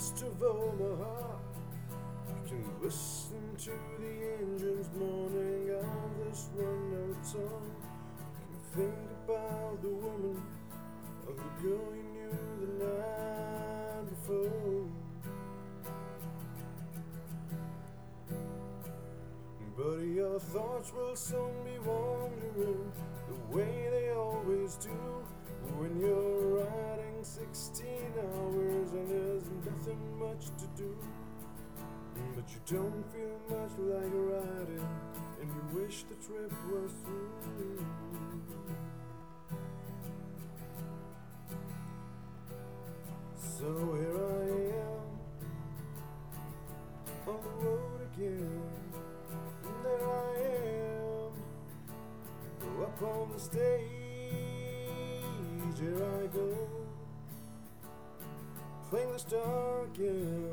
west of Omaha. To listen to the engines mourning of this one note song. Can think about the woman or the girl you knew the night before? But your thoughts will soon be wandering the way they always do 16 hours and there's nothing much to do. But you don't feel much like riding, and you wish the trip was through. So here I am on the road again. And there I am up on the stage. Playing the star again.